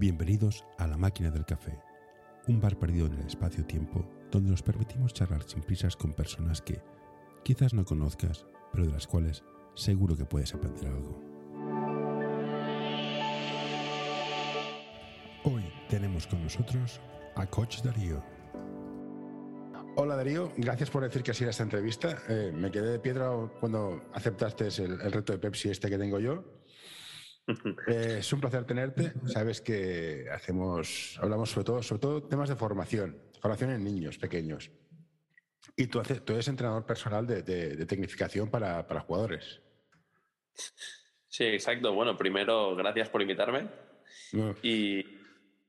Bienvenidos a La Máquina del Café, un bar perdido en el espacio-tiempo donde nos permitimos charlar sin prisas con personas que quizás no conozcas, pero de las cuales seguro que puedes aprender algo. Hoy tenemos con nosotros a Coach Darío. Hola Darío, gracias por decir que así a esta entrevista. Eh, me quedé de piedra cuando aceptaste el, el reto de Pepsi este que tengo yo. Eh, es un placer tenerte. Sabes que hacemos, hablamos sobre todo, sobre todo temas de formación, formación en niños pequeños. Y tú, haces, tú eres entrenador personal de, de, tecnificación para, para, jugadores. Sí, exacto. Bueno, primero, gracias por invitarme. Y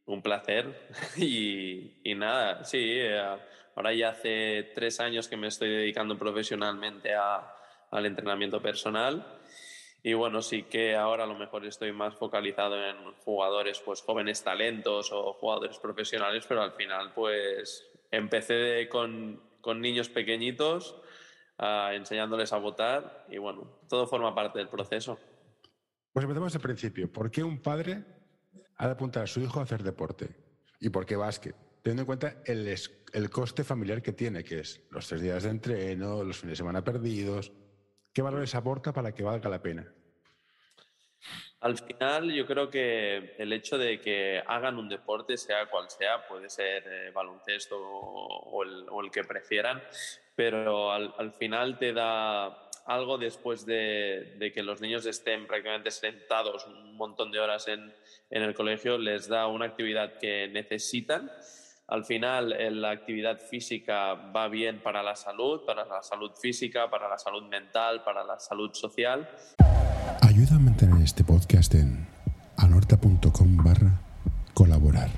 un placer. Y, y nada, sí, eh, ahora ya hace tres años que me estoy dedicando profesionalmente a, al entrenamiento personal y bueno, sí que ahora a lo mejor estoy más focalizado en jugadores, pues jóvenes talentos o jugadores profesionales, pero al final pues empecé con, con, niños pequeñitos uh, enseñándoles a votar y bueno, todo forma parte del proceso. Pues empecemos el principio. ¿Por qué un padre ha de apuntar a su hijo a hacer deporte? ¿Y por qué básquet? Teniendo en cuenta el, el coste familiar que tiene, que es los tres días de entreno, los fines de semana perdidos, ¿Qué valores aporta para que valga la pena? Al final, yo creo que el hecho de que hagan un deporte, sea cual sea, puede ser eh, baloncesto o, el, que prefieran, pero al, final te da algo después de, que los niños estén prácticamente sentados un montón de horas en, en el colegio, les da una actividad que necesitan al final, eh, la actividad física va bien para la salud, para la salud física, para la salud mental, para la salud social. Ayuda a mantener este podcast en anorta.com barra colaborar.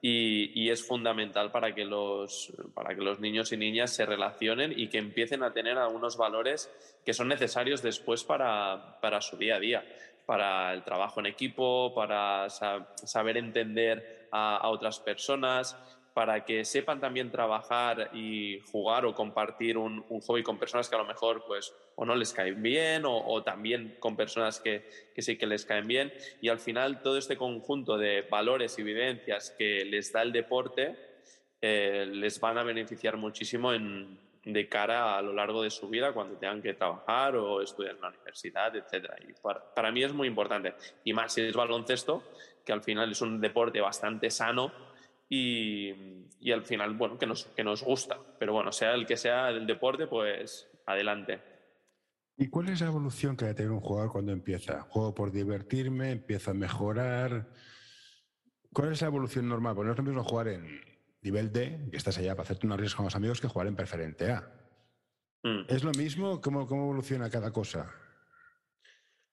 Y, es fundamental para que, los, para que los niños y niñas se relacionen y que empiecen a tener algunos valores que son necesarios después para, para su día a día, para el trabajo en equipo, para saber entender a, otras personas, para que sepan también trabajar y jugar o compartir un, hobby con personas que a lo mejor pues o no les caen bien o, también con personas que, que, sí que les caen bien. Y al final todo este conjunto de valores y vivencias que les da el deporte eh, les van a beneficiar muchísimo en, de cara a lo largo de su vida cuando tengan que trabajar o estudiar en la universidad, etc. Y para, para mí es muy importante y más si es baloncesto que al final es un deporte bastante sano y, y, al final, bueno, que nos, que nos gusta. Pero bueno, sea el que sea el deporte, pues adelante. ¿Y cuál es la evolución que debe tener un jugador cuando empieza? ¿Juego por divertirme? ¿Empiezo a mejorar? ¿Cuál es la evolución normal? Porque no es jugar en nivel D, que estás allá para hacerte unos risas con los amigos, que jugar en preferente A. Mm. ¿Es lo mismo? ¿Cómo, ¿Cómo evoluciona cada cosa?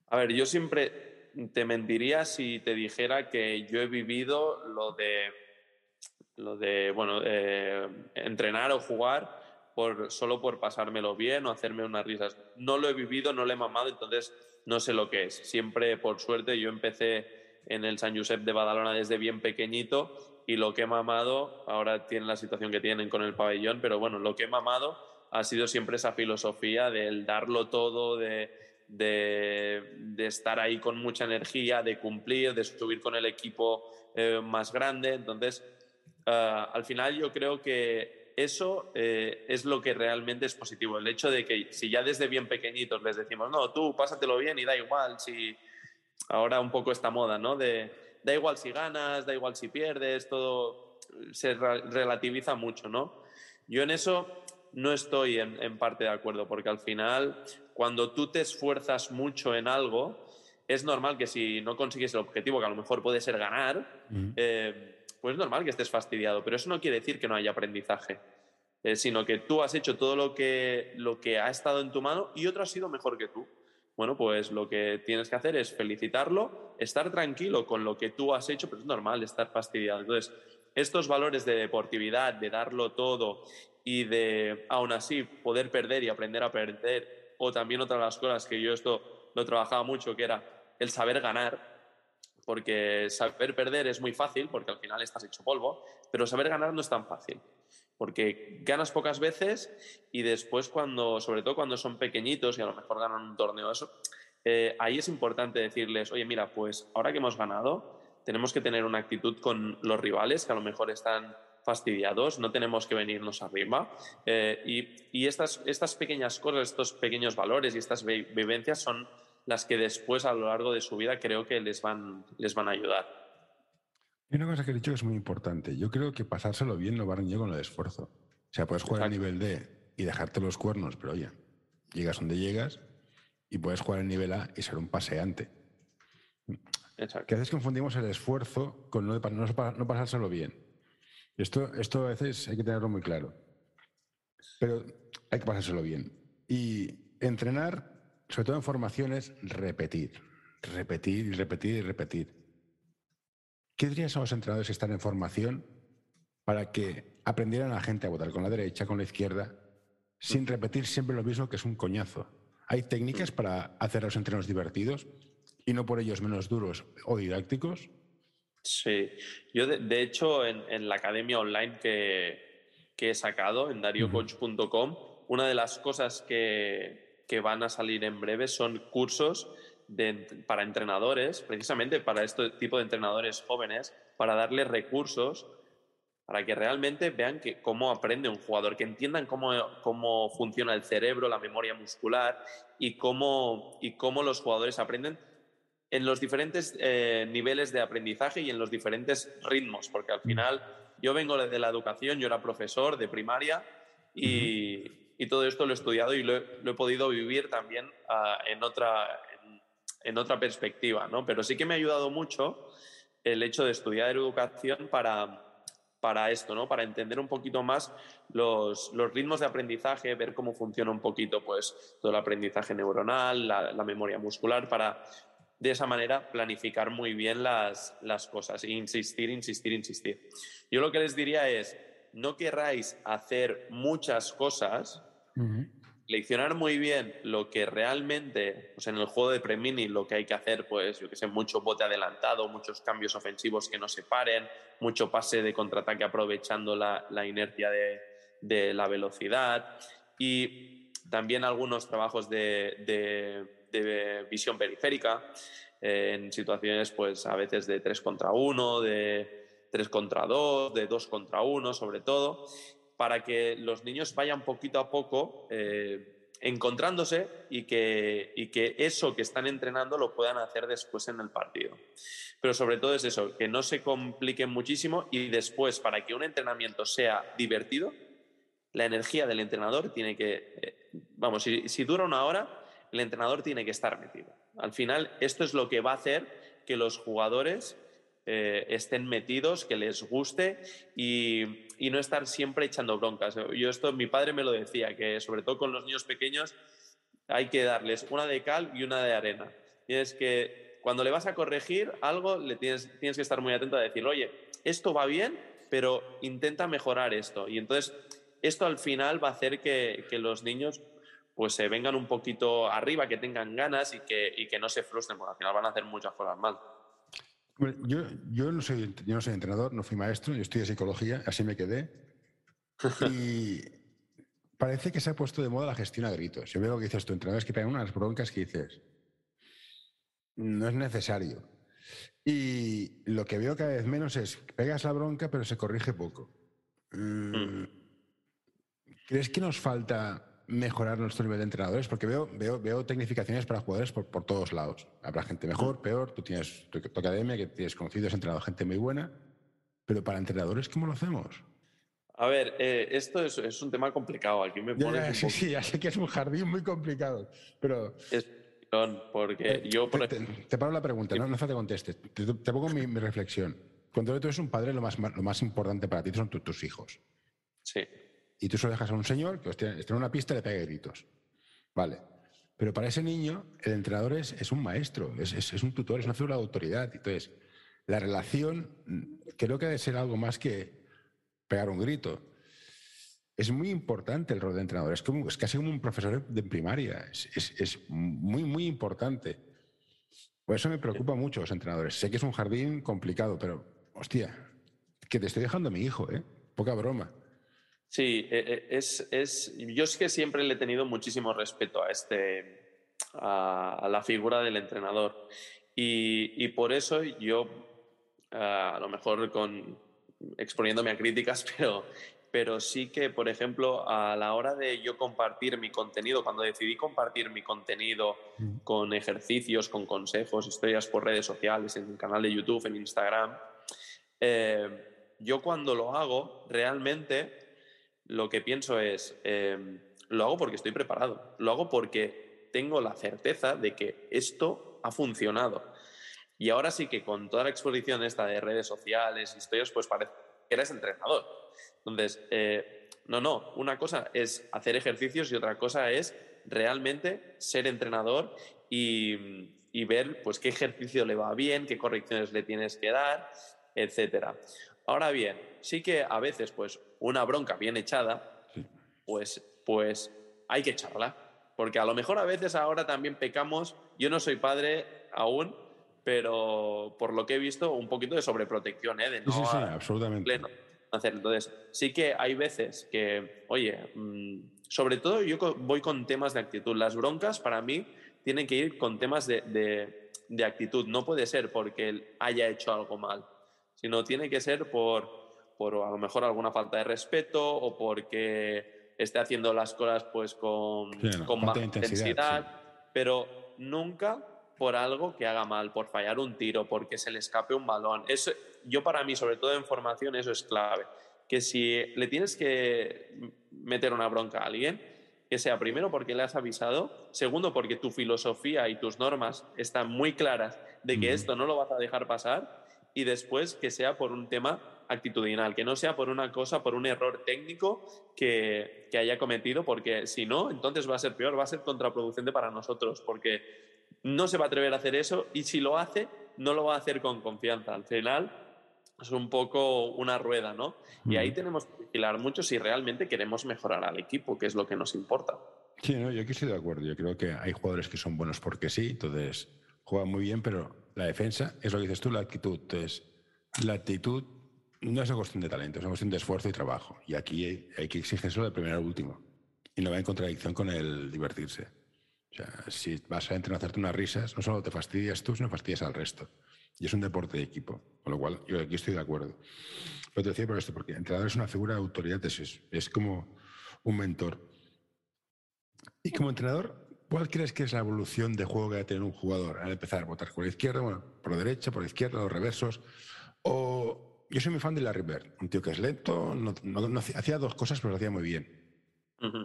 A ver, yo siempre te mentiría si te dijera que yo he vivido lo de, lo de bueno, eh, entrenar o jugar por, solo por pasármelo bien o hacerme unas risas. No lo he vivido, no lo he mamado, entonces no sé lo que es. Siempre, por suerte, yo empecé en el San Josep de Badalona desde bien pequeñito y lo que he mamado, ahora tienen la situación que tienen con el pabellón, pero bueno, lo que he mamado ha sido siempre esa filosofía del darlo todo, de de, estar ahí con mucha energía, de cumplir, de subir con el equipo eh, más grande. Entonces, eh, al final yo creo que eso eh, es lo que realmente es positivo. El hecho de que si ya desde bien pequeñitos les decimos, no, tú pásatelo bien y da igual si ahora un poco esta moda, ¿no? Da igual si ganas, da igual si pierdes, todo se relativiza mucho, ¿no? Yo en eso no estoy en, parte de acuerdo, porque al final, cuando tú te esfuerzas mucho en algo, es normal que si no consigues el objetivo, que a lo mejor puede ser ganar, eh, pues es normal que estés fastidiado, pero eso no quiere decir que no haya aprendizaje, eh, sino que tú has hecho todo lo que, lo que ha estado en tu mano y otro ha sido mejor que tú. Bueno, pues lo que tienes que hacer es felicitarlo, estar tranquilo con lo que tú has hecho, pero es normal estar fastidiado. Entonces, estos valores de deportividad, de darlo todo y de aún así poder perder y aprender a perder, o también otra de las cosas que yo esto lo trabajaba mucho, que era el saber ganar, porque saber perder es muy fácil, porque al final estás hecho polvo, pero saber ganar no es tan fácil, porque ganas pocas veces y después cuando, sobre todo cuando son pequeñitos y a lo mejor ganan un torneo, eso, eh, ahí es importante decirles, oye, mira, pues ahora que hemos ganado, tenemos que tener una actitud con los rivales que a lo mejor están fastidiados, no tenemos que venirnos arriba. Eh, y, estas, estas pequeñas cosas, estos pequeños valores y estas vivencias son las que después a lo largo de su vida creo que les van, les van a ayudar. Hay una cosa que he dicho que es muy importante. Yo creo que pasárselo bien no va a con el esfuerzo. O sea, puedes jugar a nivel D y dejarte los cuernos, pero oye, llegas donde llegas y puedes jugar en nivel A y ser un paseante. Exacto. Que a veces confundimos el esfuerzo con no, no pasárselo bien. Esto, esto a veces hay que tenerlo muy claro. Pero hay que pasárselo bien. Y entrenar, sobre todo en formaciones, repetir. Repetir y repetir y repetir. ¿Qué dirías a los entrenadores que están en formación para que aprendieran a la gente a votar con la derecha, con la izquierda, sin repetir siempre lo mismo que es un coñazo? ¿Hay técnicas para hacer los entrenos divertidos y no por ellos menos duros o didácticos? Sí, yo de, hecho en, la academia online que, he sacado en dariocoach.com, una de las cosas que, van a salir en breve son cursos para entrenadores, precisamente para este tipo de entrenadores jóvenes, para darles recursos para que realmente vean que, cómo aprende un jugador, que entiendan cómo, cómo funciona el cerebro, la memoria muscular y cómo, y cómo los jugadores aprenden en los diferentes eh, niveles de aprendizaje y en los diferentes ritmos, porque al final yo vengo de la educación, yo era profesor de primaria y, y todo esto lo he estudiado y lo he, podido vivir también ah, en, otra, en, otra perspectiva, ¿no? Pero sí que me ha ayudado mucho el hecho de estudiar educación para para esto, ¿no? Para entender un poquito más los, los, ritmos de aprendizaje, ver cómo funciona un poquito pues, todo el aprendizaje neuronal, la, memoria muscular, para de esa manera planificar muy bien las, las cosas. E insistir, insistir, insistir. Yo lo que les diría es, no querráis hacer muchas cosas, leccionar muy bien lo que realmente, pues en el juego de Premini lo que hay que hacer, pues yo que sé, mucho bote adelantado, muchos cambios ofensivos que no se paren, mucho pase de contraataque aprovechando la, inercia de, la velocidad y también algunos trabajos de, visión periférica eh, en situaciones pues a veces de 3 contra 1, de 3 contra 2, de 2 contra 1 sobre todo para que los niños vayan poquito a poco eh, encontrándose y que, y que eso que están entrenando lo puedan hacer después en el partido. Pero sobre todo es eso, que no se compliquen muchísimo y después, para que un entrenamiento sea divertido, la energía del entrenador tiene que, eh, vamos, si, dura una hora, el entrenador tiene que estar metido. Al final, esto es lo que va a hacer que los jugadores eh, estén metidos, que les guste y, y, no estar siempre echando broncas. Yo esto, mi padre me lo decía, que sobre todo con los niños pequeños hay que darles una de cal y una de arena. Y es que cuando le vas a corregir algo, le tienes, tienes que estar muy atento a decir, oye, esto va bien, pero intenta mejorar esto. Y entonces, esto al final va a hacer que, que los niños pues se vengan un poquito arriba, que tengan ganas y que, y que no se frustren, porque al final van a hacer muchas cosas mal yo, yo, no soy, yo no soy entrenador, no fui maestro, yo estudié psicología, así me quedé. Y parece que se ha puesto de moda la gestión a gritos. Yo veo que dices tú, entrenadores que pegan unas broncas que dices, no es necesario. Y lo que veo cada vez menos es, pegas la bronca, pero se corrige poco. Mm, mm. ¿Crees que nos falta mejorar nuestro nivel de entrenadores? Porque veo, veo, veo tecnificaciones para jugadores por, por todos lados. Habrá gente mejor, peor, tú tienes tu, academia, que tienes conocidos, entrenado gente muy buena, pero para entrenadores, ¿cómo lo hacemos? A ver, eh, esto es, es, un tema complicado. Aquí me pones sí, sí, ya sé que es un jardín muy complicado, pero... Es porque eh, yo... Te, paro la pregunta, no, no que contestes. Te, pongo mi, reflexión. Cuando tú eres un padre, lo más, lo más importante para ti son tus hijos. Sí y tú solo dejas a un señor que está en una pista y le pega gritos. Vale. Pero para ese niño, el entrenador es, es un maestro, es, es, un tutor, es una figura de autoridad. Entonces, la relación mm, creo que debe ser algo más que pegar un grito. Es muy importante el rol de entrenador. Es, como, es casi como un profesor de primaria. Es, muy, muy importante. Por eso me preocupa mucho los entrenadores. Sé que es un jardín complicado, pero, hostia, que te estoy dejando a mi hijo, ¿eh? Poca broma. Sí, e, e, es, es, yo es que siempre le he tenido muchísimo respeto a este, a, la figura del entrenador. Y, por eso yo, a lo mejor con, exponiéndome a críticas, pero, pero sí que, por ejemplo, a la hora de yo compartir mi contenido, cuando decidí compartir mi contenido con ejercicios, con consejos, historias por redes sociales, en el canal de YouTube, en Instagram, eh, yo cuando lo hago, realmente lo que pienso es, eh, lo hago porque estoy preparado, lo hago porque tengo la certeza de que esto ha funcionado. Y ahora sí que con toda la exposición esta de redes sociales, historias, pues parece que eres entrenador. Entonces, eh, no, no, una cosa es hacer ejercicios y otra cosa es realmente ser entrenador y, ver pues qué ejercicio le va bien, qué correcciones le tienes que dar, etcétera. Ahora bien, sí que a veces pues una bronca bien echada, pues, pues hay que echarla porque a lo mejor a veces ahora también pecamos, yo no soy padre aún, pero por lo que he visto, un poquito de sobreprotección, ¿eh? De no sí, sí, absolutamente. hacer. Entonces, sí que hay veces que, oye, mm, sobre todo yo voy con temas de actitud. Las broncas para mí tienen que ir con temas de, de, de actitud. No puede ser porque él haya hecho algo mal, sino tiene que ser por, por a lo mejor alguna falta de respeto o porque esté haciendo las cosas pues con, con más intensidad, pero nunca por algo que haga mal, por fallar un tiro, porque se le escape un balón. Eso, yo para mí, sobre todo en formación, eso es clave. Que si le tienes que meter una bronca a alguien, que sea primero porque le has avisado, segundo porque tu filosofía y tus normas están muy claras de que esto no lo vas a dejar pasar, y después que sea por un tema actitudinal, que no sea por una cosa, por un error técnico que, haya cometido, porque si no, entonces va a ser peor, va a ser contraproducente para nosotros, porque no se va a atrever a hacer eso y si lo hace, no lo va a hacer con confianza. Al final es un poco una rueda, ¿no? Y ahí tenemos que vigilar mucho si realmente queremos mejorar al equipo, que es lo que nos importa. Sí, no, yo aquí estoy de acuerdo. Yo creo que hay jugadores que son buenos porque sí, entonces juegan muy bien, pero la defensa es lo que dices tú, la actitud. Entonces, la actitud no es una cuestión de talento, es una cuestión de esfuerzo y trabajo. Y aquí hay, que exigirlo de primero al último. Y no va en contradicción con el divertirse. O sea, si vas a entrenar a hacerte unas risas, no solo te fastidias tú, sino fastidias al resto. Y es un deporte de equipo. Con lo cual, yo aquí estoy de acuerdo. Pero te decía por esto, porque entrenador es una figura de autoridad, es, es como un mentor. Y como entrenador, ¿cuál crees que es la evolución de juego que va a tener un jugador al empezar a votar por la izquierda, bueno, por la derecha, por la izquierda, los reversos? O yo soy muy fan de Larry Bird, un tío que es lento, no, hacía dos cosas, pero lo hacía muy bien.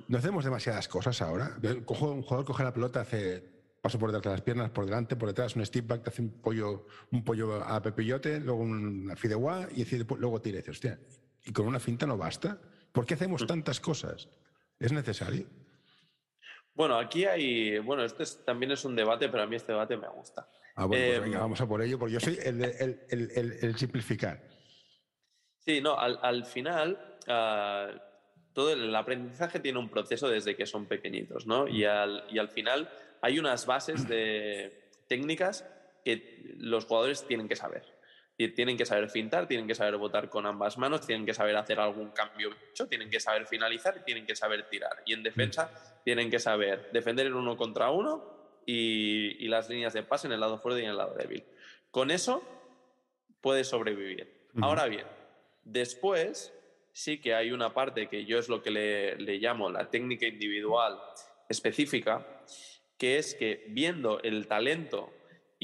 No hacemos demasiadas cosas ahora. un jugador coge la pelota, hace paso por detrás de las piernas, por delante, por detrás, un step back, te hace un pollo, un pollo a pepillote, luego una fideuá y luego tira. Y hostia, y con una finta no basta. ¿Por qué hacemos tantas cosas? ¿Es necesario? Bueno, aquí hay. Bueno, esto también es un debate, pero a mí este debate me gusta. Ah, bueno, pues venga, em, vamos a por ello, porque yo soy el, el simplificar. Sí, no, al, final ah, todo el, aprendizaje tiene un proceso desde que son pequeñitos, ¿no? Y al, y al final hay unas bases de técnicas que los jugadores tienen que saber. Tienen que saber fintar, tienen que saber botar con ambas manos, tienen que saber hacer algún cambio hecho, tienen que saber finalizar y tienen que saber tirar. Y en defensa tienen que saber defender el uno contra uno y, y las líneas de pase en el lado fuerte y en el lado débil. Con eso puedes sobrevivir. Ahora bien, Después, sí que hay una parte que yo es lo que le, llamo la técnica individual específica, que es que viendo el talento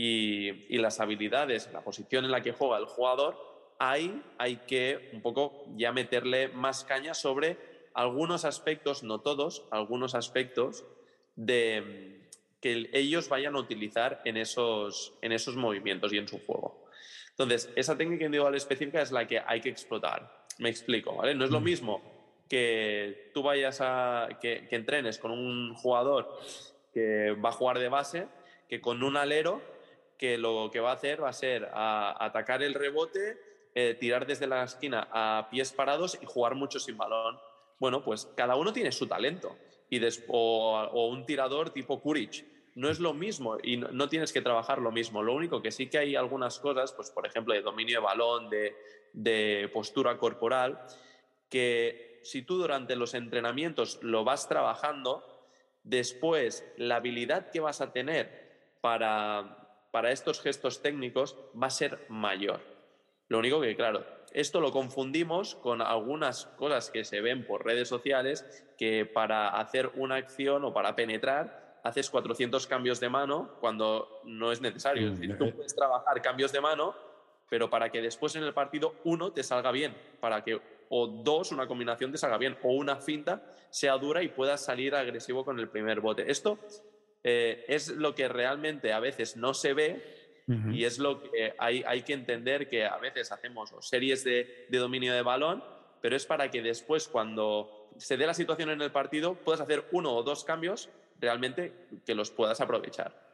y, las habilidades, la posición en la que juega el jugador, ahí hay que un poco ya meterle más caña sobre algunos aspectos, no todos, algunos aspectos de que ellos vayan a utilizar en esos, en esos movimientos y en su juego. Entonces, esa técnica individual específica es la que hay que explotar. Me explico, ¿vale? No es lo mm. mismo que tú vayas a. que, entrenes con un jugador que va a jugar de base que con un alero que lo que va a hacer va a ser atacar el rebote, eh, tirar desde la esquina a pies parados y jugar mucho sin balón. Bueno, pues cada uno tiene su talento. Y o, o, un tirador tipo Kuric, no es lo mismo y no, tienes que trabajar lo mismo. Lo único que sí que hay algunas cosas, pues por ejemplo, de dominio de balón, de, postura corporal, que si tú durante los entrenamientos lo vas trabajando, después la habilidad que vas a tener para, para estos gestos técnicos va a ser mayor. Lo único que, claro, esto lo confundimos con algunas cosas que se ven por redes sociales que para hacer una acción o para penetrar haces 400 cambios de mano cuando no es necesario. Es decir, tú eh. puedes trabajar cambios de mano, pero para que después en el partido uno te salga bien, para que o dos, una combinación te salga bien, o una finta sea dura y puedas salir agresivo con el primer bote. Esto eh, es lo que realmente a veces no se ve y es lo que hay, hay, que entender que a veces hacemos series de, de, dominio de balón, pero es para que después cuando se dé la situación en el partido puedas hacer uno o dos cambios realmente que los puedas aprovechar.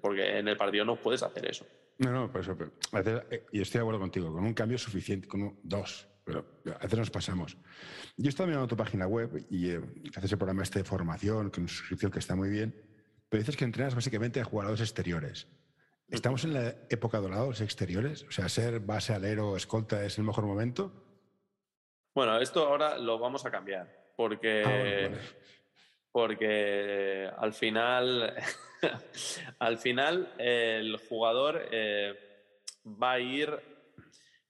Porque en el partido no puedes hacer eso. No, no, por eso. Eh, y estoy de acuerdo contigo, con un cambio suficiente, con dos, pero a veces nos pasamos. Yo estaba mirando tu página web y eh, haces el programa este de formación, con suscripción que está muy bien, pero dices que entrenas básicamente a jugadores exteriores. ¿Estamos en la época dorada de los exteriores? O sea, ser base, alero, escolta es el mejor momento. Bueno, esto ahora lo vamos a cambiar, porque, ah, porque al final, al final el jugador eh, va a ir,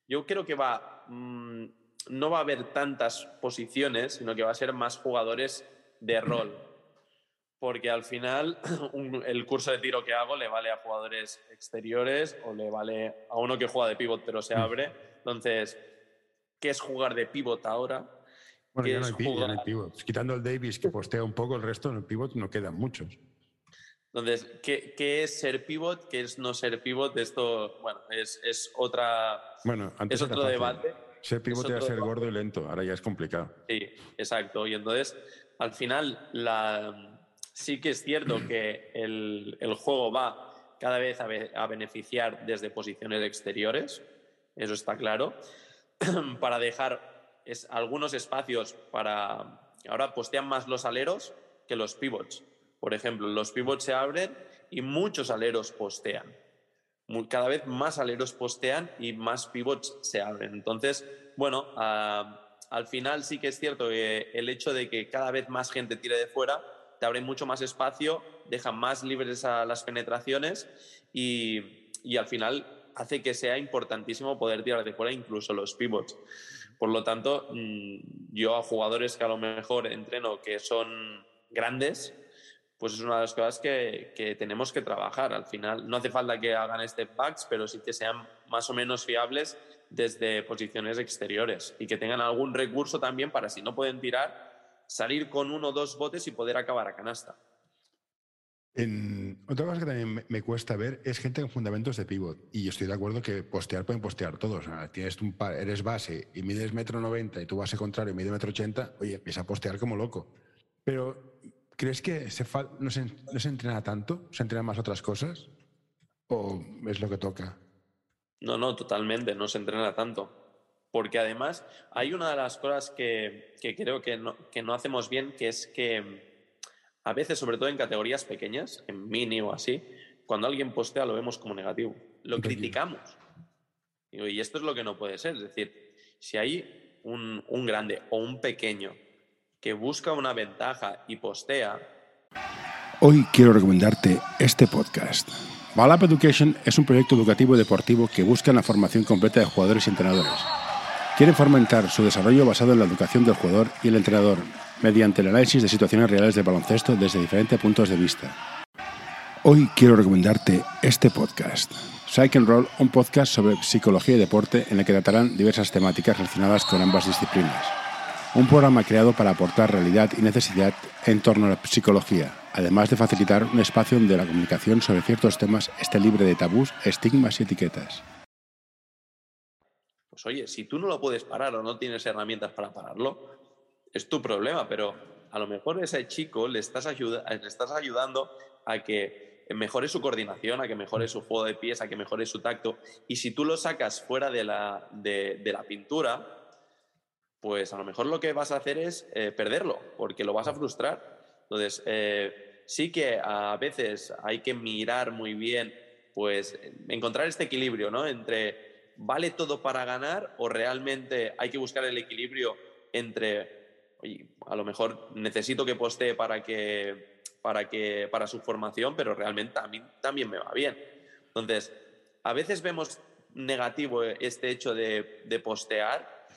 yo creo que va, mm, no va a haber tantas posiciones, sino que va a ser más jugadores de rol porque al final el curso de tiro que hago le vale a jugadores exteriores o le vale a uno que juega de pivot pero se mm. abre. Entonces, ¿qué es jugar de pivot ahora? Bueno, ya no, hay, pivot. Quitando el Davis que postea un poco, el resto en el pivot no quedan muchos. Entonces, ¿qué, es ser pivot? ¿Qué es no ser pivot? Esto, bueno, es, es otra. Bueno, antes es otro debate. Ser pivot era ser gordo y lento, ahora ya es complicado. Sí, exacto. Y entonces, al final, la, sí que es cierto que el, juego va cada vez a, beneficiar desde posiciones exteriores, eso está claro, para dejar algunos espacios para... Ahora postean más los aleros que los pivots. Por ejemplo, los pivots se abren y muchos aleros postean. Cada vez más aleros postean y más pivots se abren. Entonces, bueno, al final sí que es cierto que el hecho de que cada vez más gente tire de fuera te abre mucho más espacio, deja más libres a las penetraciones y, al final hace que sea importantísimo poder tirar de fuera incluso los pivots. Por lo tanto, mm, yo a jugadores que a lo mejor entreno que son grandes, pues es una de las cosas que, que, tenemos que trabajar. Al final, no hace falta que hagan step backs, pero sí que sean más o menos fiables desde posiciones exteriores y que tengan algún recurso también para si no pueden tirar, salir con uno o dos botes y poder acabar a canasta. otra cosa que también me cuesta ver es gente con fundamentos de pivot. Y yo estoy de acuerdo que postear pueden postear todos. tienes un eres base y mides metro noventa y tu base contrario mide metro ochenta, oye, empieza a postear como loco. Pero, ¿crees que se no, se, no se entrena tanto? ¿Se entrenan más otras cosas? ¿O es lo que toca? No, no, totalmente, no se entrena tanto porque además hay una de las cosas que, creo que no, que no, hacemos bien, que es que a veces, sobre todo en categorías pequeñas, en mini o así, cuando alguien postea lo vemos como negativo, lo criticamos. Y esto es lo que no puede ser, es decir, si hay un, un grande o un pequeño que busca una ventaja y postea... Hoy quiero recomendarte este podcast. Balap Education es un proyecto educativo y deportivo que busca la formación completa de jugadores y entrenadores Quieren fomentar su desarrollo basado en la educación del jugador y el entrenador, mediante el análisis de situaciones reales del baloncesto desde diferentes puntos de vista. Hoy quiero recomendarte este podcast. Psych and Roll, un podcast sobre psicología y deporte en el que tratarán diversas temáticas relacionadas con ambas disciplinas. Un programa creado para aportar realidad y necesidad en torno a la psicología, además de facilitar un espacio donde la comunicación sobre ciertos temas esté libre de tabús, estigmas y etiquetas. Pues, oye, si tú no lo puedes parar o no tienes herramientas para pararlo, es tu problema, pero a lo mejor ese chico le estás, le estás ayudando a que mejore su coordinación, a que mejore su juego de pies, a que mejore su tacto. Y si tú lo sacas fuera de la, de, la pintura, pues a lo mejor lo que vas a hacer es eh, perderlo, porque lo vas a frustrar. Entonces, eh, sí que a veces hay que mirar muy bien, pues encontrar este equilibrio, ¿no? Entre ¿vale todo para ganar o realmente hay que buscar el equilibrio entre oye, a lo mejor necesito que postee para que para que para su formación, pero realmente también, también me va bien. Entonces, a veces vemos negativo este hecho de, de postear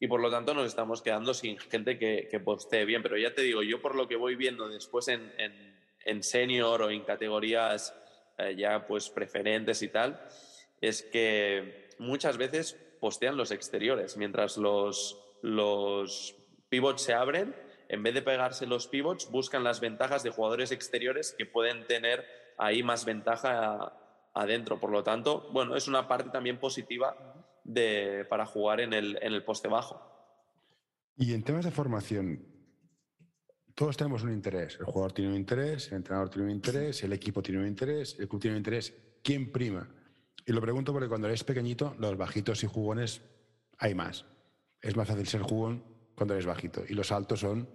y por lo tanto nos estamos quedando sin gente que, que, postee bien. Pero ya te digo, yo por lo que voy viendo después en, en, en senior o en categorías eh, ya pues preferentes y tal, es que muchas veces postean los exteriores, mientras los, los pivots se abren, en vez de pegarse los pivots, buscan las ventajas de jugadores exteriores que pueden tener ahí más ventaja adentro. Por lo tanto, bueno, es una parte también positiva de, para jugar en el, en el poste bajo. Y en temas de formación, todos tenemos un interés. El jugador tiene un interés, el entrenador tiene un interés, el equipo tiene un interés, el club tiene un interés. ¿Quién prima? Y lo pregunto porque cuando eres pequeñito, los bajitos y jugones hay más. Es más fácil ser jugón cuando eres bajito. Y los altos son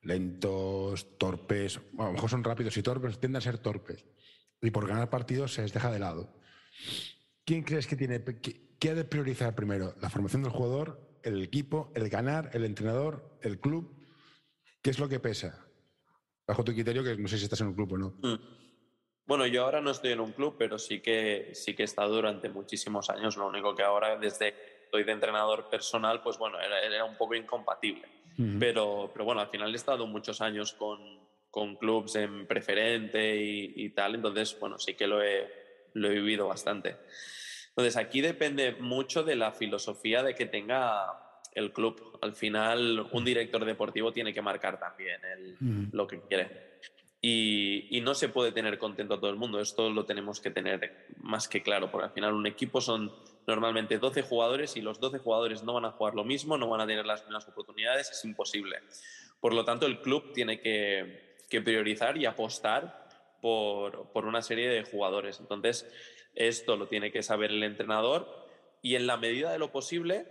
lentos, torpes, a lo mejor son rápidos y torpes, tienden a ser torpes. Y por ganar partidos se les deja de lado. ¿Quién crees que tiene, qué ha de priorizar primero? ¿La formación del jugador, el equipo, el ganar, el entrenador, el club? ¿Qué es lo que pesa? Bajo tu criterio, que no sé si estás en un club o no. Mm. Bueno, yo ahora no estoy en un club, pero sí que, sí que he estado durante muchísimos años. Lo único que ahora, desde que estoy de entrenador personal, pues bueno, era, era un poco incompatible. pero, pero bueno, al final he estado muchos años con, con clubs en preferente y, y, tal, entonces, bueno, sí que lo he, lo he vivido bastante. Entonces, aquí depende mucho de la filosofía de que tenga el club. Al final, un director deportivo tiene que marcar también el, lo que quiere. Y, no se puede tener contento a todo el mundo. Esto lo tenemos que tener más que claro, porque al final un equipo son normalmente 12 jugadores y los 12 jugadores no van a jugar lo mismo, no van a tener las mismas oportunidades, es imposible. Por lo tanto, el club tiene que, que priorizar y apostar por, por, una serie de jugadores. Entonces, esto lo tiene que saber el entrenador y en la medida de lo posible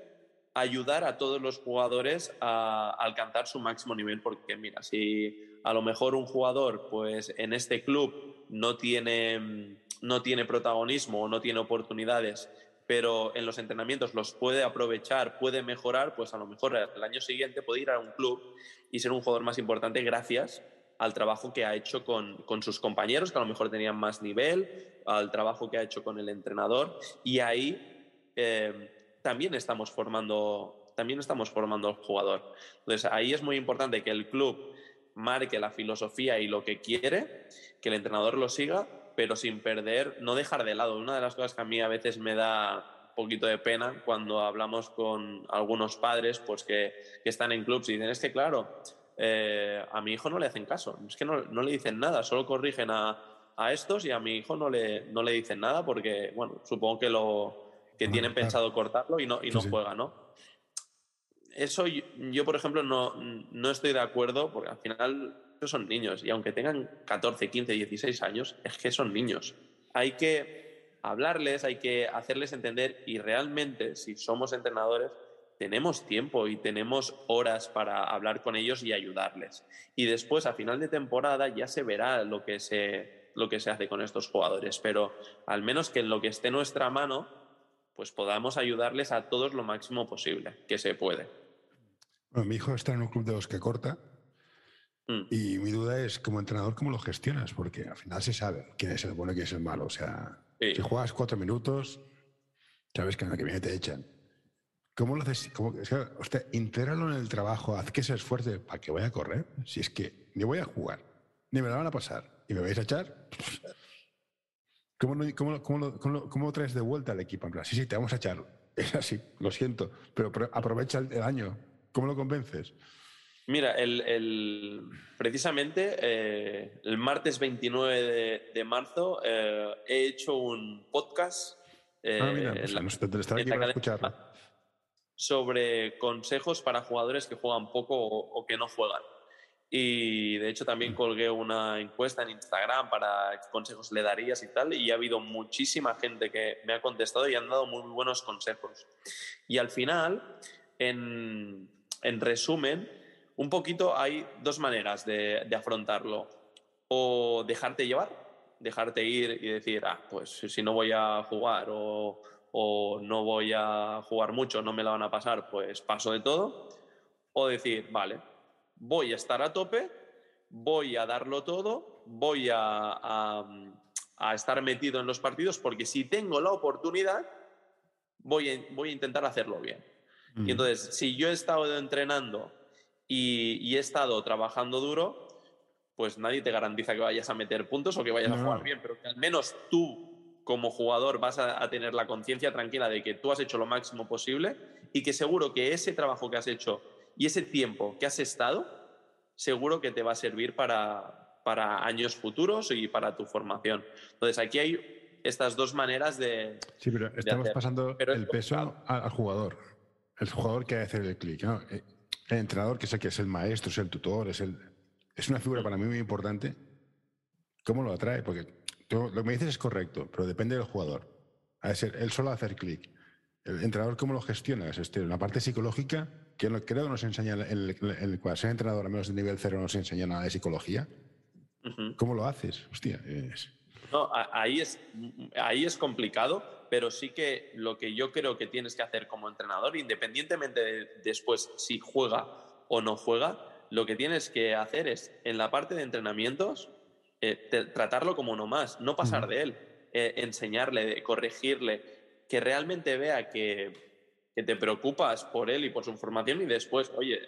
ayudar a todos los jugadores a alcanzar su máximo nivel, porque mira, si a lo mejor un jugador pues en este club no tiene, no tiene protagonismo o no tiene oportunidades, pero en los entrenamientos los puede aprovechar, puede mejorar, pues a lo mejor el año siguiente puede ir a un club y ser un jugador más importante gracias al trabajo que ha hecho con, con, sus compañeros, que a lo mejor tenían más nivel, al trabajo que ha hecho con el entrenador, y ahí eh, también, estamos formando, también estamos formando al jugador. Entonces, ahí es muy importante que el club marque la filosofía y lo que quiere, que el entrenador lo siga, pero sin perder, no dejar de lado. Una de las cosas que a mí a veces me da un poquito de pena cuando hablamos con algunos padres pues que, que están en clubs y dicen, es que claro, eh, a mi hijo no le hacen caso, es que no, no le dicen nada, solo corrigen a, a, estos y a mi hijo no le, no le dicen nada porque, bueno, supongo que, lo, que tienen pensado cortarlo y no, y no juega, ¿no? Eso yo, por ejemplo, no, no estoy de acuerdo porque al final son niños y aunque tengan 14, 15, 16 años, es que son niños. Hay que hablarles, hay que hacerles entender y realmente si somos entrenadores tenemos tiempo y tenemos horas para hablar con ellos y ayudarles. Y después, a final de temporada, ya se verá lo que se, lo que se hace con estos jugadores, pero al menos que en lo que esté nuestra mano, pues podamos ayudarles a todos lo máximo posible, que se puede. Bueno, mi hijo está en un club de los que corta mm. y mi duda es, como entrenador, ¿cómo lo gestionas? Porque al final se sabe quién es el bueno y quién es el malo. O sea, sí. si juegas cuatro minutos, sabes que en la que viene te echan. ¿Cómo lo haces? ¿Cómo, es que, usted, intégralo en el trabajo, haz que se esfuerce para que vaya a correr. Si es que ni voy a jugar, ni me la van a pasar, y me vais a echar. ¿Cómo, cómo, cómo, cómo, cómo lo traes de vuelta al equipo? En plan, sí, sí, te vamos a echar. Es así, lo siento, pero aprovecha el año. ¿Cómo lo convences? Mira, el, el, precisamente eh, el martes 29 de, de marzo eh, he hecho un podcast. Eh, ah, mira, pues, la, no, aquí para escucharlo sobre consejos para jugadores que juegan poco o, o, que no juegan. Y de hecho también colgué una encuesta en Instagram para consejos le darías y tal, y ha habido muchísima gente que me ha contestado y han dado muy buenos consejos. Y al final, en, en, resumen, un poquito hay dos maneras de, afrontarlo. O dejarte llevar, dejarte ir y decir, ah, pues si no voy a jugar, o no voy a jugar mucho, no me la van a pasar, pues paso de todo. O decir, vale, voy a estar a tope, voy a darlo todo, voy a, estar metido en los partidos, porque si tengo la oportunidad, voy a intentar hacerlo bien. Y entonces, si yo he estado entrenando y, he estado trabajando duro, pues nadie te garantiza que vayas a meter puntos o que vayas a jugar bien, pero que al menos tú como jugador vas a, tener la conciencia tranquila de que tú has hecho lo máximo posible y que seguro que ese trabajo que has hecho y ese tiempo que has estado, seguro que te va a servir para, para años futuros y para tu formación. Entonces aquí hay estas dos maneras de... Sí, pero estamos pasando el peso al, jugador. El jugador que hace el clic. Eh, el entrenador, que sé que es el maestro, es el tutor, es el es una figura para mí muy importante. ¿Cómo lo atrae? Porque lo que me dices es correcto, pero depende del jugador. A ser él solo hacer clic. El entrenador, ¿cómo lo gestiona? Es este, una parte psicológica, que creo que nos enseña, el, el, cuando ser entrenador, al menos de nivel cero, no nos enseña nada de psicología. ¿Cómo lo haces? Hostia, No, ahí es, ahí es complicado, pero sí que lo que yo creo que tienes que hacer como entrenador, independientemente de después si juega o no juega, lo que tienes que hacer es, en la parte de entrenamientos, eh, tratarlo como uno más, no pasar de él, eh, enseñarle, corregirle, que realmente vea que, te preocupas por él y por su formación y después, oye, eh,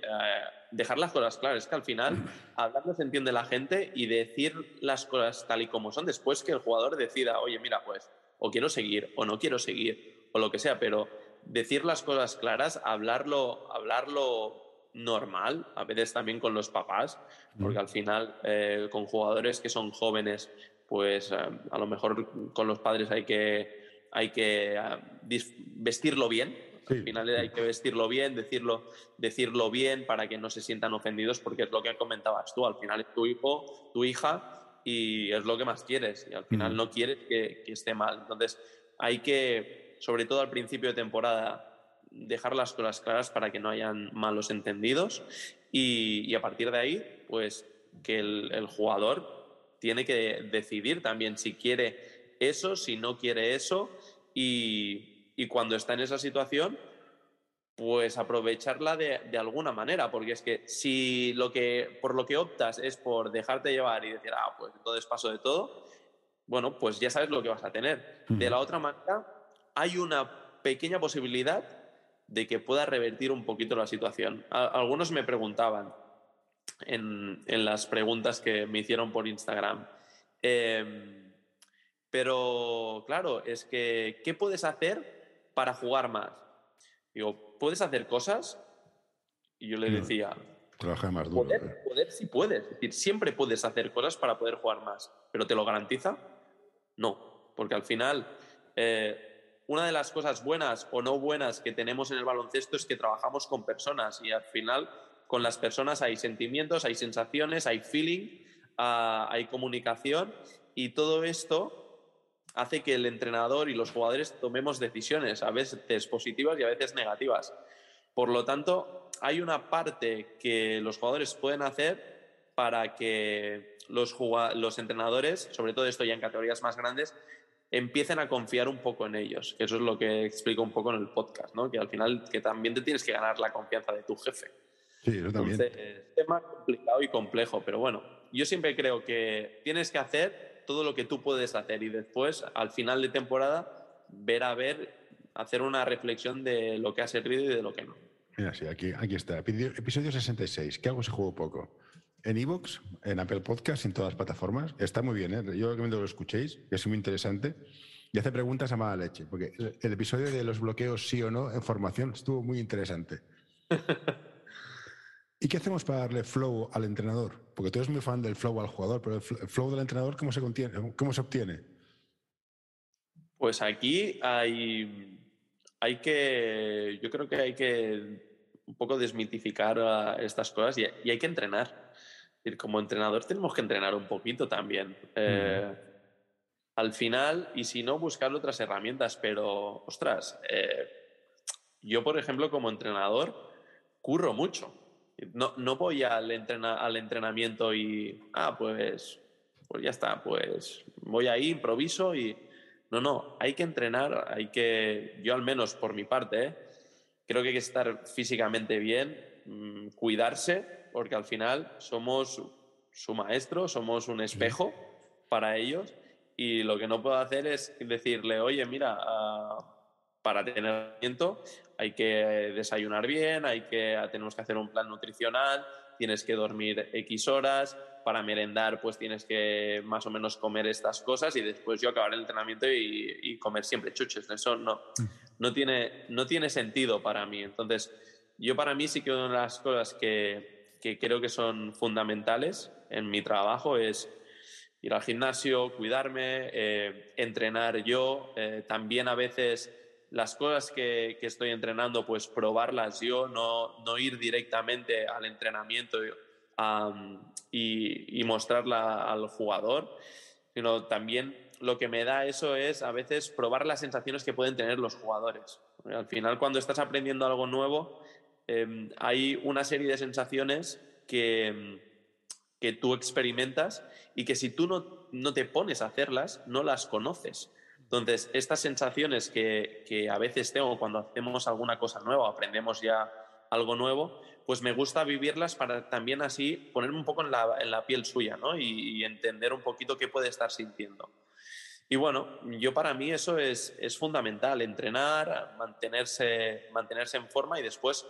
dejar las cosas claras. Es que al final, hablando se entiende la gente y decir las cosas tal y como son, después que el jugador decida, oye, mira, pues, o quiero seguir o no quiero seguir, o lo que sea, pero decir las cosas claras, hablarlo, hablarlo normal, a veces también con los papás, porque al final eh, con jugadores que son jóvenes, pues eh, a lo mejor con los padres hay que, hay que vestirlo bien. Al final hay que vestirlo bien, decirlo, decirlo bien para que no se sientan ofendidos, porque es lo que comentabas tú. Al final es tu hijo, tu hija, y es lo que más quieres. Y al final no quieres que, que esté mal. Entonces hay que, sobre todo al principio de temporada, dejar las cosas claras para que no hayan malos entendidos y, a partir de ahí, pues que el, jugador tiene que decidir también si quiere eso, si no quiere eso y, y cuando está en esa situación, pues aprovecharla de, de, alguna manera, porque es que si lo que, por lo que optas es por dejarte llevar y decir, ah, pues entonces paso de todo, bueno, pues ya sabes lo que vas a tener. De la otra manera, hay una pequeña posibilidad de que pueda revertir un poquito la situación. algunos me preguntaban en, las preguntas que me hicieron por Instagram, em, pero claro, es que, ¿qué puedes hacer para jugar más? Digo, ¿puedes hacer cosas? Y yo le decía, Trabaja más duro. Poder, eh. poder, sí puedes. Es decir, siempre puedes hacer cosas para poder jugar más. ¿Pero te lo garantiza? No. Porque al final, eh, una de las cosas buenas o no buenas que tenemos en el baloncesto es que trabajamos con personas y al final con las personas hay sentimientos, hay sensaciones, hay feeling, ah, hay comunicación y todo esto hace que el entrenador y los jugadores tomemos decisiones, a veces positivas y a veces negativas. Por lo tanto, hay una parte que los jugadores pueden hacer para que los, los entrenadores, sobre todo esto ya en categorías más grandes, empiecen a confiar un poco en ellos, que eso es lo que explico un poco en el podcast, ¿no? que al final que también te tienes que ganar la confianza de tu jefe. Sí, eso también. es tema complicado y complejo, pero bueno, yo siempre creo que tienes que hacer todo lo que tú puedes hacer y después, al final de temporada, ver a ver, hacer una reflexión de lo que ha servido y de lo que no. Mira, sí, aquí, aquí está. Episodio 66. ¿Qué hago si juego poco? en Evox, en Apple Podcast, en todas las plataformas. Está muy bien, ¿eh? yo recomiendo que lo escuchéis, que es muy interesante. Y hace preguntas a mala leche, porque el episodio de los bloqueos sí o no en formación estuvo muy interesante. ¿Y qué hacemos para darle flow al entrenador? Porque tú eres muy fan del flow al jugador, pero el flow del entrenador, ¿cómo se, contiene, cómo se obtiene? Pues aquí hay, hay que, yo creo que hay que un poco desmitificar estas cosas y, y hay que entrenar como entrenador tenemos que entrenar un poquito también. Eh, al final, y si no, buscar otras herramientas, pero, ostras, eh, yo, por ejemplo, como entrenador, curro mucho. No, no voy al, al entrenamiento y, ah, pues, pues ya está, pues voy ahí, improviso y... No, no, hay que entrenar, hay que, yo al menos por mi parte, creo que hay que estar físicamente bien, mm, cuidarse porque al final somos su maestro, somos un espejo para ellos y lo que no puedo hacer es decirle, oye, mira, uh, para tener entrenamiento hay que desayunar bien, hay que, tenemos que hacer un plan nutricional, tienes que dormir X horas, para merendar pues tienes que más o menos comer estas cosas y después yo acabar el entrenamiento y, comer siempre chuches. Eso no, mm. no, tiene, no tiene sentido para mí. Entonces, yo para mí sí que una de las cosas que, que creo que son fundamentales en mi trabajo es ir al gimnasio, cuidarme, eh, entrenar yo, eh, también a veces las cosas que, estoy entrenando, pues probarlas yo, no, no ir directamente al entrenamiento y, y, mostrarla al jugador, sino también lo que me da eso es a veces probar las sensaciones que pueden tener los jugadores. Al final, cuando estás aprendiendo algo nuevo, em, hay una serie de sensaciones que, que tú experimentas y que si tú no, no te pones a hacerlas, no las conoces. Entonces, estas sensaciones que, a veces tengo cuando hacemos alguna cosa nueva, aprendemos ya algo nuevo, pues me gusta vivirlas para también así ponerme un poco en la, en la piel suya ¿no? y, entender un poquito qué puede estar sintiendo. Y bueno, yo para mí eso es, es fundamental, entrenar, mantenerse, mantenerse en forma y después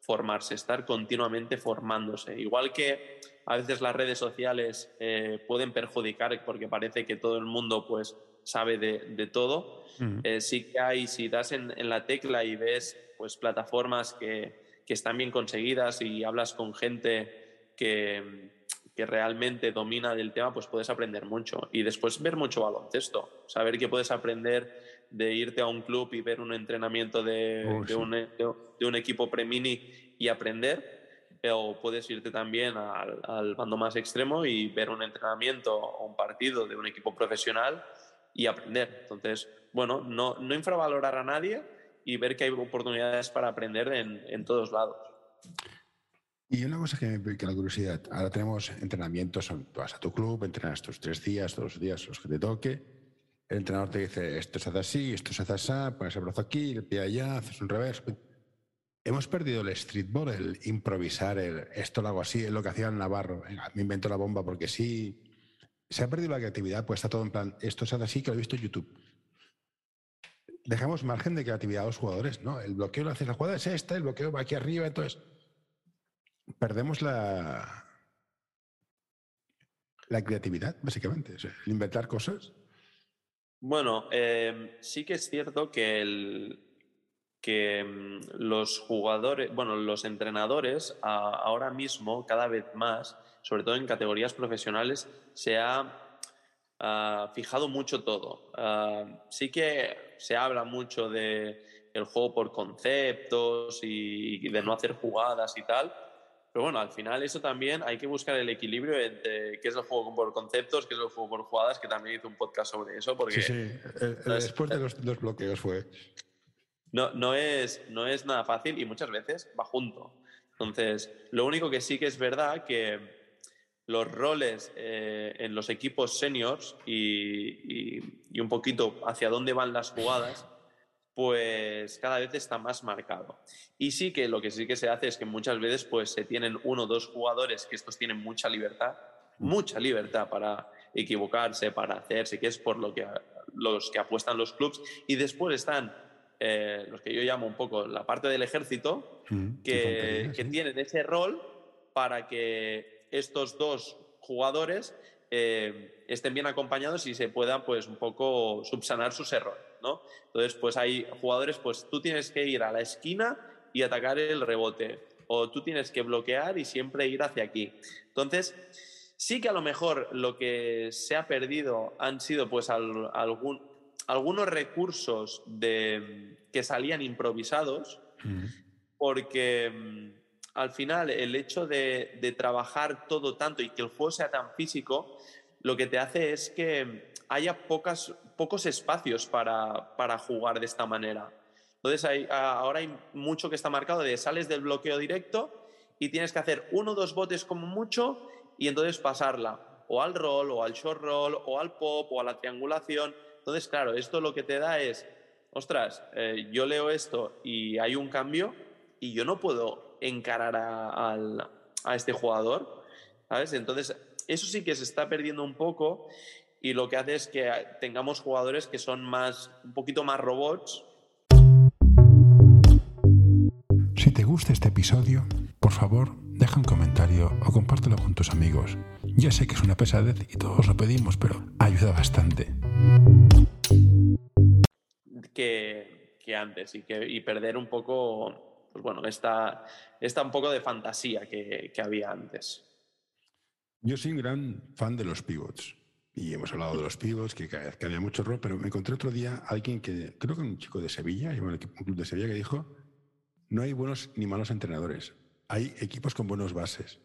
formarse, estar continuamente formándose. Igual que a veces las redes sociales eh, pueden perjudicar porque parece que todo el mundo pues sabe de, de todo, eh, sí que hay, si das en, en, la tecla y ves pues plataformas que, que están bien conseguidas y hablas con gente que, que realmente domina del tema, pues puedes aprender mucho. Y después ver mucho baloncesto, saber que puedes aprender de irte a un club y ver un entrenamiento de, oh, de, un, de, un, equipo premini y aprender, o puedes irte también al, al, bando más extremo y ver un entrenamiento o un partido de un equipo profesional y aprender. Entonces, bueno, no, no infravalorar a nadie, y ver que hay oportunidades para aprender en, en todos lados. Y una cosa que me pica la curiosidad, ahora tenemos entrenamientos, vas a tu club, entrenas tus tres días, todos los días los que te toque, el entrenador te dice, esto se hace así, esto se hace así, pones el brazo aquí, el pie allá, haces un revés. Hemos perdido el streetball, el improvisar, el esto lo hago así, es lo que hacía el Navarro, me invento la bomba porque sí. Se ha perdido la creatividad, pues está todo en plan, esto hace así, que lo he visto en YouTube dejamos margen de creatividad a los jugadores, ¿no? El bloqueo lo hace la jugada es esta, el bloqueo va aquí arriba, entonces perdemos la la creatividad, básicamente, el inventar cosas. Bueno, eh, sí que es cierto que el, que mm, los jugadores, bueno, los entrenadores a, ahora mismo, cada vez más, sobre todo en categorías profesionales, se ha uh, fijado mucho todo. Uh, sí que se habla mucho de el juego por conceptos y, de no hacer jugadas y tal. Pero bueno, al final eso también hay que buscar el equilibrio entre qué es el juego por conceptos, qué es el juego por jugadas, que también hice un podcast sobre eso. Porque, sí, sí. Eh, después de los, los, bloqueos fue. No, no, es, no es nada fácil y muchas veces va junto. Entonces, lo único que sí que es verdad que los roles eh, en los equipos seniors y, y, un poquito hacia dónde van las jugadas, pues cada vez está más marcado. Y sí que lo que sí que se hace es que muchas veces pues se tienen uno o dos jugadores que estos tienen mucha libertad, mucha libertad para equivocarse, para hacerse, que es por lo que los que apuestan los clubs, y después están eh, los que yo llamo un poco la parte del ejército, mm, que, que tienen ese rol para que estos dos jugadores eh, estén bien acompañados y se puedan pues un poco subsanar sus errores, ¿no? Entonces, pues hay jugadores, pues tú tienes que ir a la esquina y atacar el rebote, o tú tienes que bloquear y siempre ir hacia aquí. Entonces, sí que a lo mejor lo que se ha perdido han sido pues algún, algunos recursos de, que salían improvisados, porque mm, al final el hecho de, trabajar todo tanto y que el juego sea tan físico, lo que te hace es que haya pocas, pocos espacios para, para jugar de esta manera. Entonces hay, ahora hay mucho que está marcado de sales del bloqueo directo y tienes que hacer uno o dos botes como mucho y entonces pasarla o al roll o al short roll o al pop o a la triangulación. Entonces, claro, esto lo que te da es, ostras, eh, yo leo esto y hay un cambio y yo no puedo encarar al, a este jugador, ¿sabes? Entonces, eso sí que se está perdiendo un poco y lo que hace es que tengamos jugadores que son más, un poquito más robots. Si te gusta este episodio, por favor, deja un comentario o compártelo con tus amigos. Ya sé que es una pesadez y todos lo pedimos, pero ayuda bastante. Que, antes y, que, perder un poco, pues bueno, esta, esta un poco de fantasía que, que había antes. Yo soy un gran fan de los pivots. Y hemos hablado de los pivots, que, que había mucho rol, pero me encontré otro día alguien que, creo que un chico de Sevilla, un club de Sevilla, que dijo, no hay buenos ni malos entrenadores, hay equipos con buenos bases.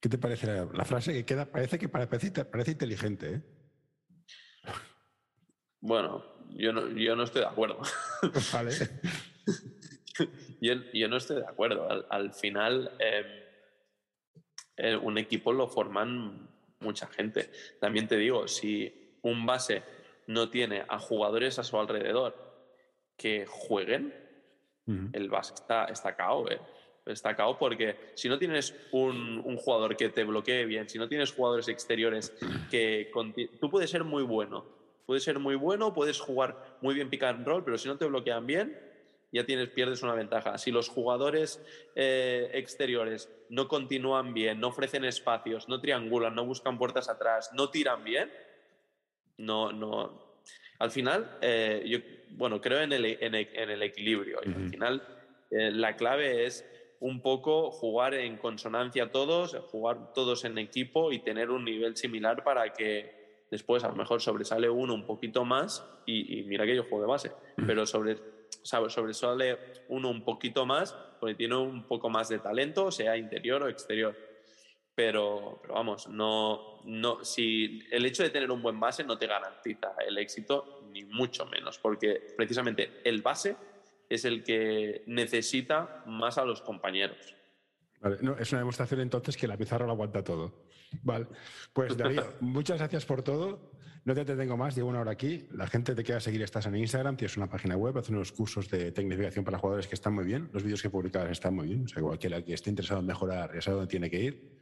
¿Qué te parece la, frase que queda? Parece que parece, parece inteligente, ¿eh? Bueno, yo no, yo no estoy de acuerdo. Vale. yo, yo, no estoy de acuerdo. Al, al final, eh, eh, un equipo lo forman mucha gente. También te digo, si un base no tiene a jugadores a su alrededor que jueguen, el base está, está cao, ¿eh? Está cao porque si no tienes un, un, jugador que te bloquee bien, si no tienes jugadores exteriores que... Tú puedes ser muy bueno, puedes ser muy bueno, puedes jugar muy bien pick and roll, pero si no te bloquean bien, ya tienes, pierdes una ventaja. Si los jugadores eh, exteriores no continúan bien, no ofrecen espacios, no triangulan, no buscan puertas atrás, no tiran bien, no, no. Al final, eh, yo, bueno, creo en el, en el, equilibrio. Y al final, eh, la clave es un poco jugar en consonancia todos, jugar todos en equipo y tener un nivel similar para que después a lo mejor sobresale uno un poquito más y, y mira que yo juego de base, pero sobre sobresale uno un poquito más porque tiene un poco más de talento, sea interior o exterior. Pero, pero vamos, no, no, si el hecho de tener un buen base no te garantiza el éxito, ni mucho menos, porque precisamente el base es el que necesita más a los compañeros. Vale, no, es una demostración entonces que la pizarra lo aguanta todo. Vale, pues Darío, muchas gracias por todo. No te detengo más, llevo una hora aquí. La gente te queda seguir, estás en Instagram, tienes una página web, haces unos cursos de tecnificación para jugadores que están muy bien. Los vídeos que publicas están muy bien. O sea, cualquiera que esté interesado en mejorar ya sabe dónde tiene que ir.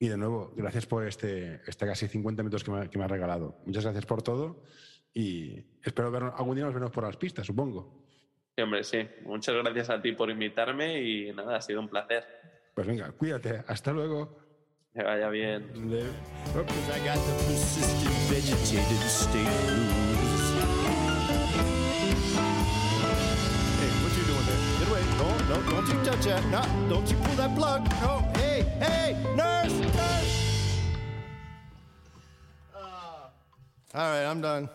Y de nuevo, gracias por este, este casi 50 minutos que me, que me has regalado. Muchas gracias por todo y espero vernos, algún día nos vernos por las pistas, supongo. Sí, hombre, sí. Muchas gracias a ti por invitarme y nada, ha sido un placer. Pues venga, cuídate. Hasta luego. Que vaya bien. No, don't you touch that. No, don't you pull that plug. No, hey, hey, nurse, nurse. Uh, all right, I'm done.